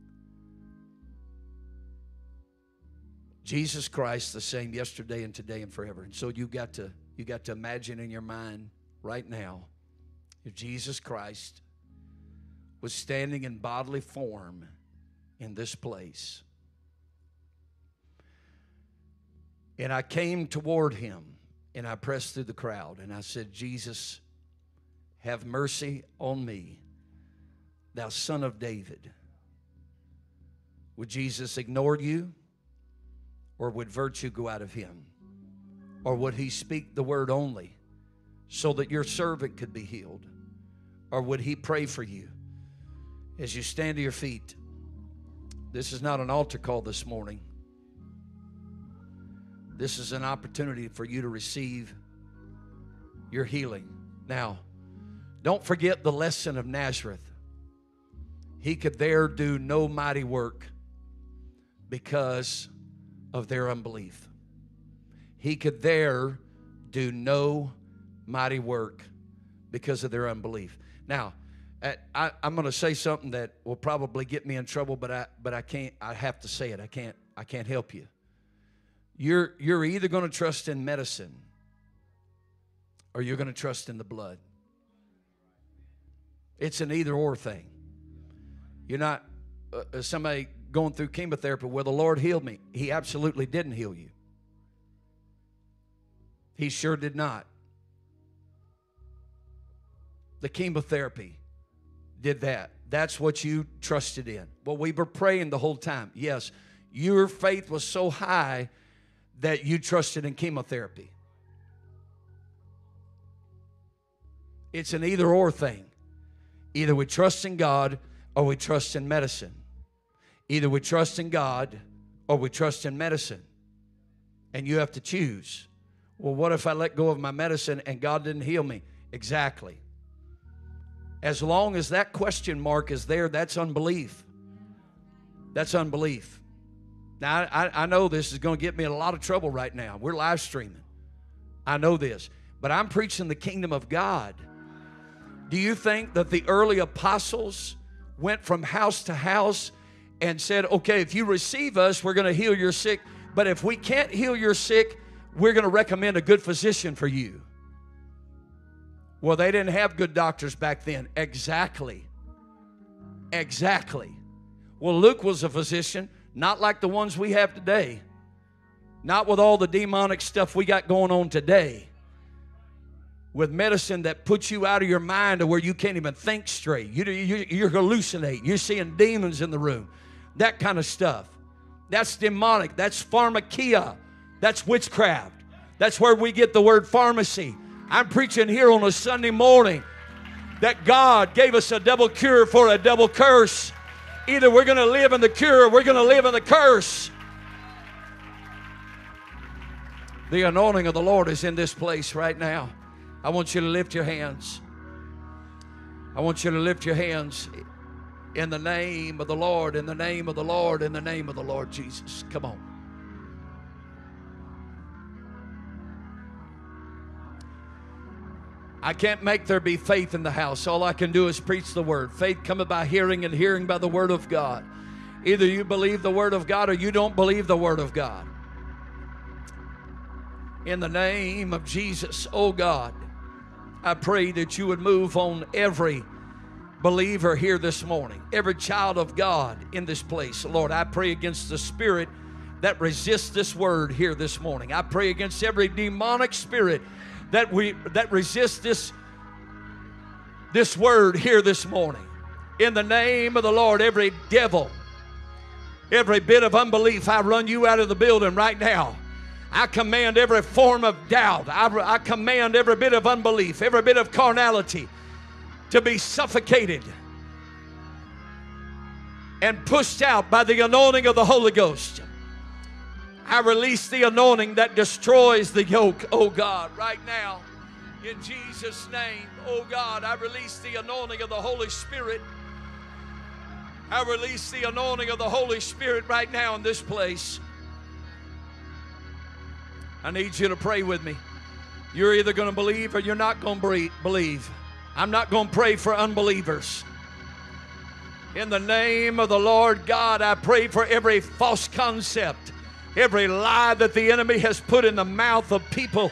Jesus Christ the same yesterday and today and forever. And so you got to you got to imagine in your mind right now if Jesus Christ was standing in bodily form in this place. And I came toward him and I pressed through the crowd and I said, Jesus, have mercy on me, thou son of David. Would Jesus ignore you? Or would virtue go out of him? Or would he speak the word only so that your servant could be healed? Or would He pray for you as you stand to your feet? This is not an altar call this morning. This is an opportunity for you to receive your healing. Now, don't forget the lesson of Nazareth. He could there do no mighty work, because of their unbelief. He could there do no mighty work because of their unbelief. Now, I, am going to say something that will probably get me in trouble, but I, but I can't. I have to say it. I can't. I can't help you. You're, you're either going to trust in medicine or you're going to trust in the blood. It's an either or thing. You're not uh, uh, somebody going through chemotherapy. Well, the Lord healed me. He absolutely didn't heal you. He sure did not. The chemotherapy did that. That's what you trusted in. Well, we were praying the whole time. Yes, your faith was so high that you trusted in chemotherapy. It's an either or thing. Either we trust in God or we trust in medicine. Either we trust in God or we trust in medicine. And you have to choose. Well, what if I let go of my medicine and God didn't heal me? Exactly. As long as that question mark is there, that's unbelief. That's unbelief. Now, I, I know this is going to get me in a lot of trouble right now. We're live streaming. I know this. But I'm preaching the kingdom of God. Do you think that the early apostles went from house to house and said, okay, if you receive us, we're going to heal your sick. But if we can't heal your sick, we're going to recommend a good physician for you. Well, they didn't have good doctors back then. Exactly. Exactly. Well, Luke was a physician, not like the ones we have today, not with all the demonic stuff we got going on today with medicine that puts you out of your mind to where you can't even think straight. You, you, you're hallucinating. You're seeing demons in the room. That kind of stuff. That's demonic. That's pharmakeia. That's witchcraft. That's where we get the word pharmacy. I'm preaching here on a Sunday morning that God gave us a double cure for a double curse. Either we're going to live in the cure or we're going to live in the curse. The anointing of the Lord is in this place right now. I want you to lift your hands. I want you to lift your hands in the name of the Lord, in the name of the Lord, in the name of the Lord Jesus. Come on. I can't make there be faith in the house. All I can do is preach the word. Faith cometh by hearing, and hearing by the word of God. Either you believe the word of God or you don't believe the word of God. In the name of Jesus, oh God, I pray that you would move on every believer here this morning, every child of God in this place. Lord, I pray against the spirit that resists this word here this morning. I pray against every demonic spirit that we that resist this this word here this morning. In the name of the Lord, every devil, every bit of unbelief, I run you out of the building right now. I command every form of doubt. I, I command every bit of unbelief, every bit of carnality to be suffocated and pushed out by the anointing of the Holy Ghost. I release the anointing that destroys the yoke, oh God, right now. In Jesus' name, oh God, I release the anointing of the Holy Spirit. I release the anointing of the Holy Spirit right now in this place. I need you to pray with me. You're either going to believe or you're not going to believe. I'm not going to pray for unbelievers. In the name of the Lord God, I pray for every false concept, every lie that the enemy has put in the mouth of people.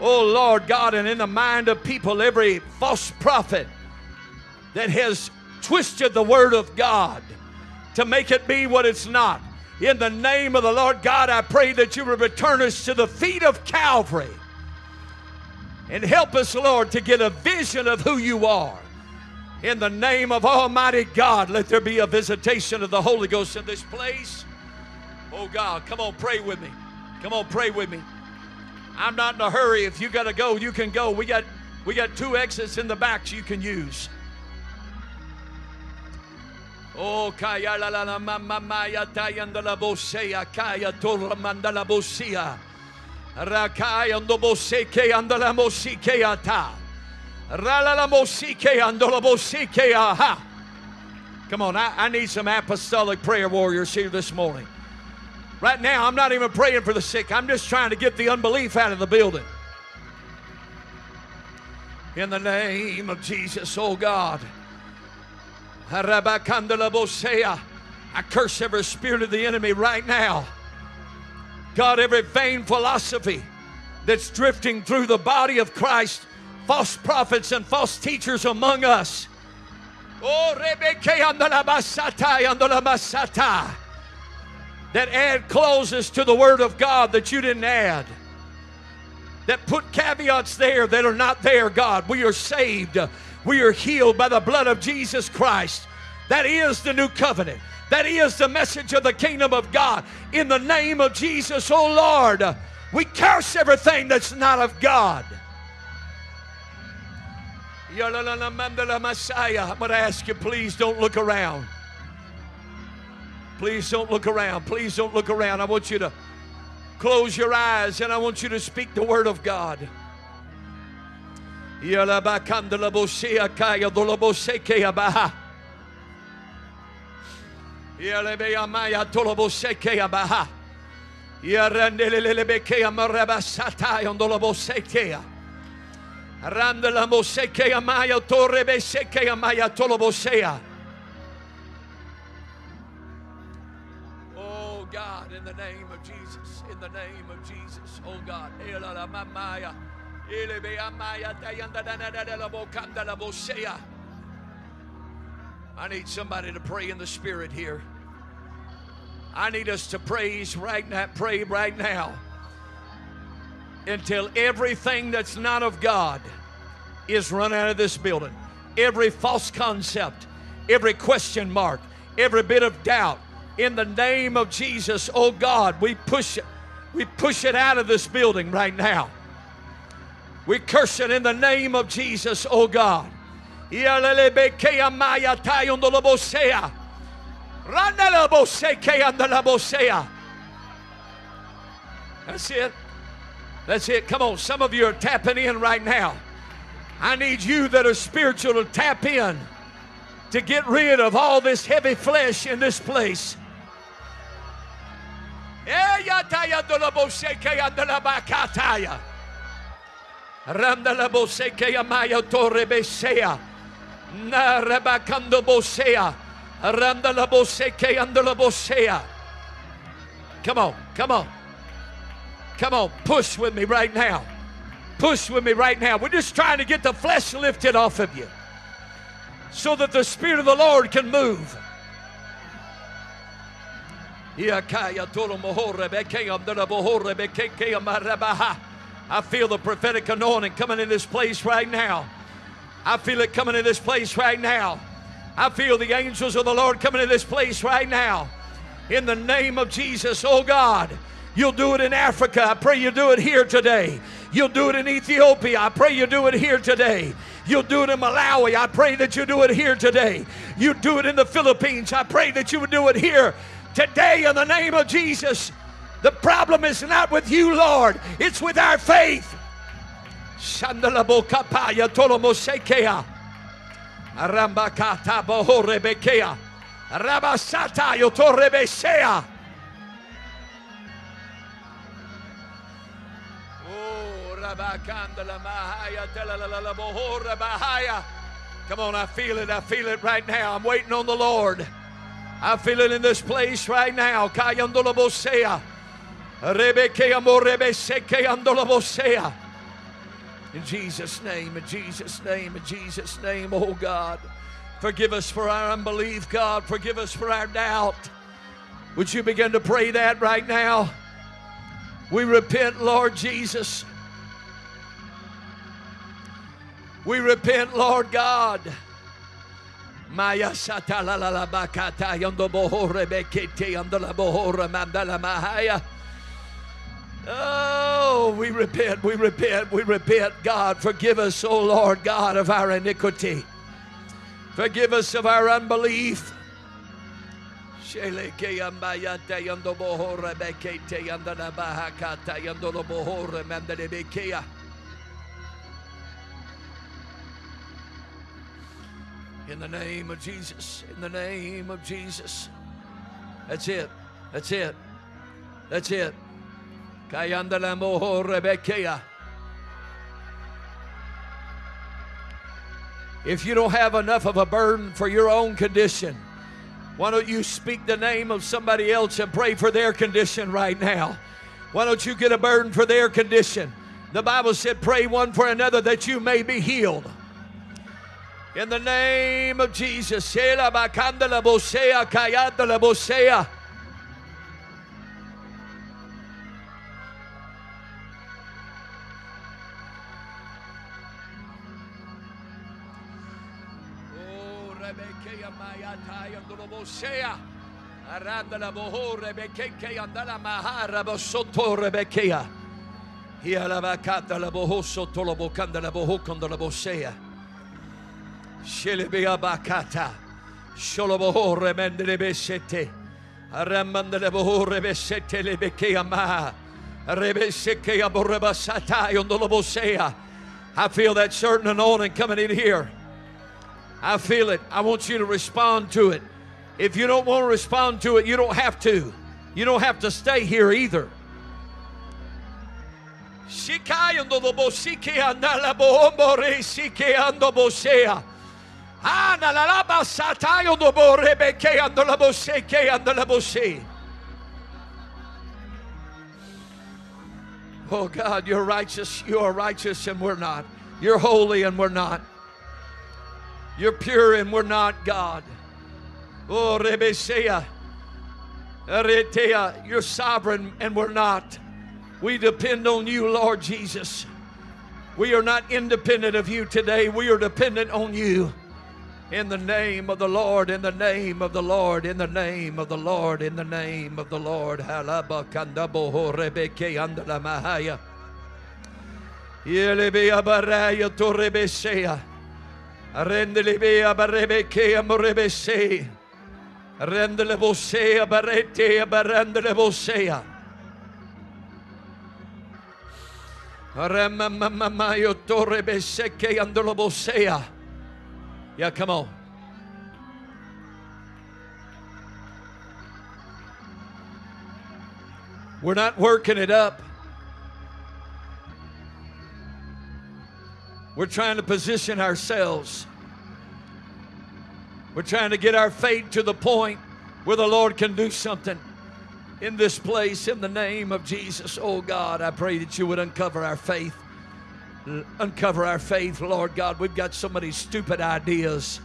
Oh Lord God, and in the mind of people, every false prophet that has twisted the word of God to make it be what it's not. In the name of the Lord God, I pray that you will return us to the feet of Calvary. And help us, Lord, to get a vision of who you are. In the name of Almighty God, let there be a visitation of the Holy Ghost in this place. Oh God, come on, pray with me. Come on, pray with me. I'm not in a hurry. If you got to go, you can go. We got we got two exits in the back you can use. Oh, kaya la la la mama maya tayanda la bosea kaya torra manda la bosia. Rakaya ando boseke anda la mosike ata. Rala la la mosike ando la bosike aha. Come on, I, I need some apostolic prayer warriors here this morning. Right now, I'm not even praying for the sick. I'm just trying to get the unbelief out of the building. In the name of Jesus, oh God. I curse every spirit of the enemy right now. God, every vain philosophy that's drifting through the body of Christ, false prophets and false teachers among us. Oh, that add clauses to the Word of God that you didn't add. That put caveats there that are not there, God. We are saved. We are healed by the blood of Jesus Christ. That is the new covenant. That is the message of the kingdom of God. In the name of Jesus, oh Lord, we curse everything that's not of God. I'm going to ask you, please don't look around. Please don't look around. Please don't look around. I want you to close your eyes and I want you to speak the word of God. Randala moseke amaya torre beseke amaya tolobosea. God, in the name of Jesus, in the name of Jesus, oh God. I need somebody to pray in the spirit here. I need us to praise right now, pray right now until everything that's not of God is run out of this building. Every false concept, every question mark, every bit of doubt. In the name of Jesus, oh God, we push it. We push it out of this building right now. We curse it in the name of Jesus, oh God. That's it. That's it. Come on. Some of you are tapping in right now. I need you that are spiritual to tap in to get rid of all this heavy flesh in this place. Come on, come on. Come on, push with me right now. Push with me right now. We're just trying to get the flesh lifted off of you so that the Spirit of the Lord can move. I feel the prophetic anointing coming in this place right now. I feel it coming in this place right now. I feel the angels of the Lord coming in this place right now. In the name of Jesus, oh God. You'll do it in Africa. I pray you do it here today. You'll do it in Ethiopia. I pray you do it here today. You'll do it in Malawi. I pray that you do it here today. You do it in the Philippines. I pray that you would do it here today in the name of Jesus. The problem is not with you, Lord, it's with our faith. Yotorebesea. Oh, Come on, I feel it. I feel it right now. I'm waiting on the Lord. I feel it in this place right now. In Jesus' name, in Jesus' name, in Jesus' name, oh God. Forgive us for our unbelief, God. Forgive us for our doubt. Would you begin to pray that right now? We repent, Lord Jesus. We repent, Lord God. Maya satala la la bakata yondo bohore bekete yondo la bohore mandala mahaya. Oh, we repent, we repent, we repent. God, forgive us, oh Lord God, of our iniquity. Forgive us of our unbelief. Shele ke yambayata yondo bohore bekete yondo la bahakata yondo la bohore mandale bekeya. In the name of Jesus. In the name of Jesus. That's it. That's it. That's it. If you don't have enough of a burden for your own condition, why don't you speak the name of somebody else and pray for their condition right now? Why don't you get a burden for their condition? The Bible said, Pray one for another that you may be healed. In the name of Jesus. Shela bakandala bosea, kayadala bosea. Oh, Rebekea mayataya ndolobosea. Arandala boho rebekeke andala mahara bosoto rebekea. Hiala bakata la. Shelebea bakata. Sholoboho remendele besete. Aramandele boho rebesete lebekea ma. Rebesekea borebasata yondolo bosea. I feel that certain anointing coming in here. I feel it. I want you to respond to it. If you don't want to respond to it, you don't have to. You don't have to stay here either. Shikayando do bosike andala. Oh God, you're righteous. You are righteous and we're not. You're holy and we're not. You're pure and we're not, God. Oh, Rebesea. Eretea, you're sovereign and we're not. We depend on you, Lord Jesus. We are not independent of you today. We are dependent on you. In the name of the Lord, in the name of the Lord, in the name of the Lord, in the name of the Lord. Rendelebea barebekea morebesea. Rendele bosea barete barandele bosea. Remamamayo torre beseke andolo bosea. Yeah, come on. We're not working it up. We're trying to position ourselves. We're trying to get our faith to the point where the Lord can do something in this place in the name of Jesus. Oh God, I pray that you would uncover our faith. L- Uncover our faith, Lord God. We've got so many stupid ideas.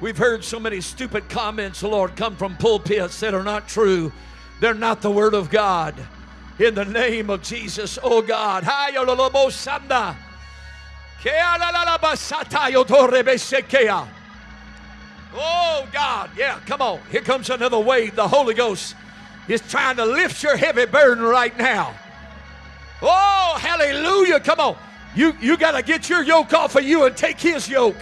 We've heard so many stupid comments, Lord, come from pulpits that are not true. They're not the Word of God. In the name of Jesus, oh God. Oh God, yeah, come on. Here comes another wave. The Holy Ghost is trying to lift your heavy burden right now. Oh, hallelujah. Come on. You you gotta get your yoke off of you and take his yoke.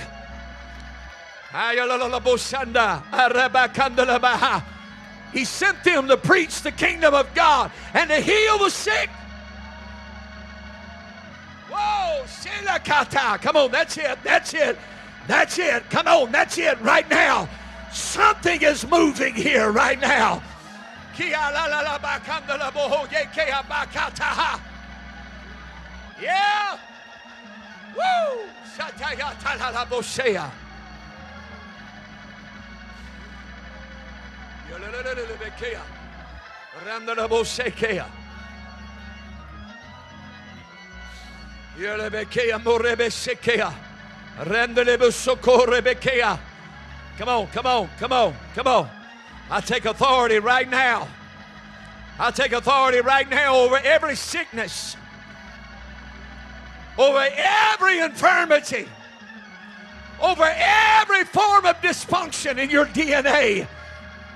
He sent them to preach the kingdom of God and to heal the sick. Whoa. Come on, that's it. That's it. That's it. Come on, that's it right now. Something is moving here right now. Yeah. Woo. Come on, come on, come on, come on. I take authority right now. I take authority right now over every sickness, over every infirmity, over every form of dysfunction in your DNA.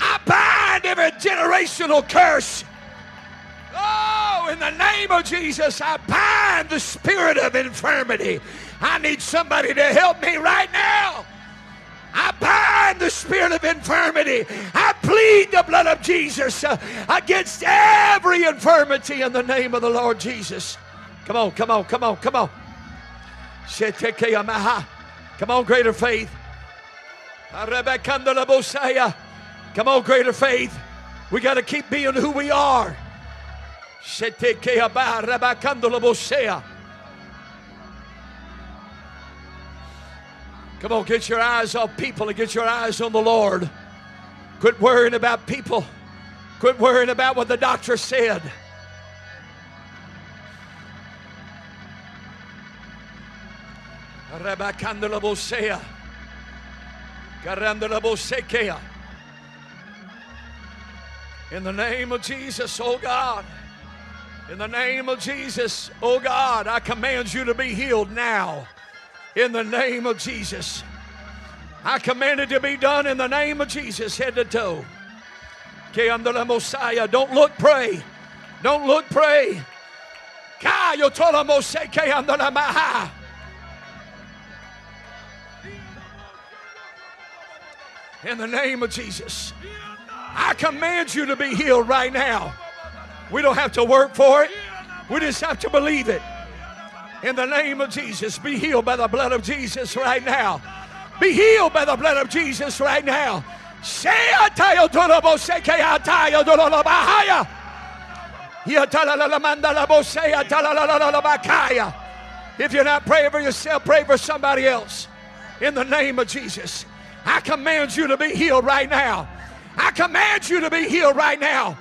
I bind every generational curse. Oh, in the name of Jesus, I bind the spirit of infirmity. I need somebody to help me right now. I bind the spirit of infirmity. I plead the blood of Jesus uh, against every infirmity in the name of the Lord Jesus. Come on, come on, come on, come on. Come on, greater faith. Come on, greater faith. We got to keep being who we are. Come on, get your eyes off people and get your eyes on the Lord. Quit worrying about people. Quit worrying about what the doctor said. In the name of Jesus, oh God. In the name of Jesus, oh God, I command you to be healed now. In the name of Jesus. I command it to be done in the name of Jesus, head to toe. The Messiah. Don't look, pray. Don't look, pray. Kayo tola moseke under the Maha. In the name of Jesus. I command you to be healed right now. We don't have to work for it, we just have to believe it. In the name of Jesus, be healed by the blood of Jesus right now. Be healed by the blood of Jesus right now. If you're not praying for yourself, pray for somebody else. In the name of Jesus, I command you to be healed right now. I command you to be healed right now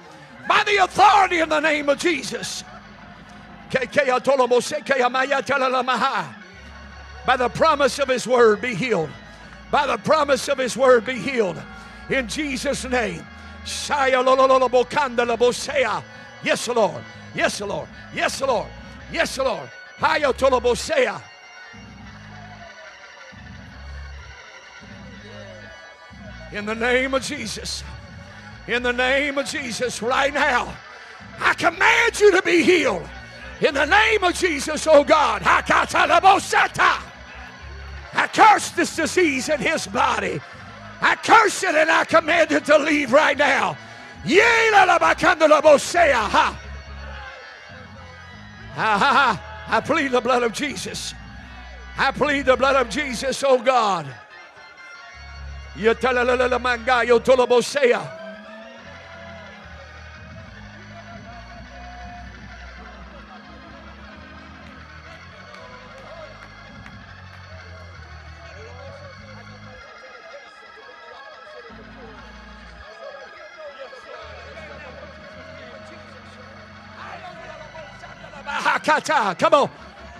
by the authority in the name of Jesus. By the promise of his word, be healed. By the promise of his word, be healed. In Jesus' name. Yes, Lord. Yes, Lord. Yes, Lord. Yes, Lord. In the name of Jesus. In the name of Jesus, right now, I command you to be healed. In the name of Jesus, oh God. I curse this disease in his body. I curse it and I command it to leave right now. I plead the blood of Jesus. I plead the blood of Jesus, oh God. Come on.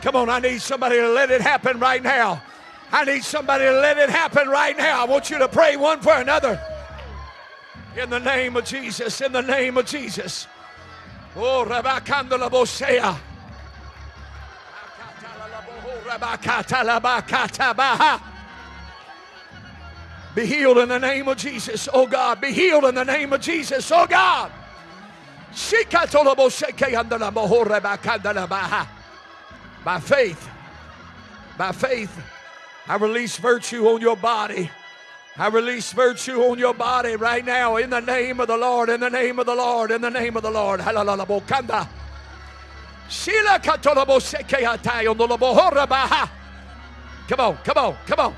Come on. I need somebody to let it happen right now. I need somebody to let it happen right now. I want you to pray one for another. In the name of Jesus. In the name of Jesus. Oh, Rabakandala Bosea. Be healed in the name of Jesus, oh God. Be healed in the name of Jesus, oh God. By faith, by faith, I release virtue on your body. I release virtue on your body right now in the name of the Lord, in the name of the Lord, in the name of the Lord. Hallelujah. Shila katolabo sekeatai on the lobohorabaha. Come on, come on, come on.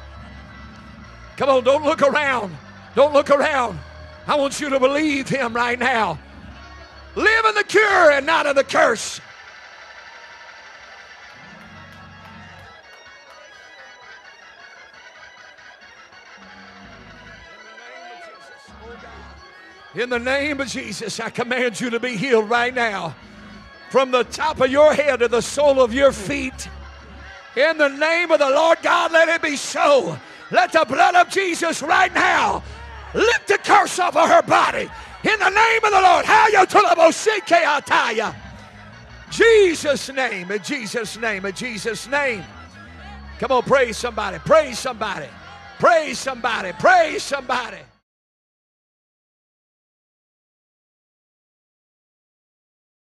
Come on, don't look around. Don't look around. I want you to believe him right now. Live in the cure and not in the curse. In the name of Jesus, I command you to be healed right now. From the top of your head to the sole of your feet. In the name of the Lord God, let it be so. Let the blood of Jesus right now lift the curse off of her body. In the name of the Lord. Jesus' name, in Jesus' name, in Jesus' name. Come on, praise somebody, praise somebody, praise somebody, praise somebody.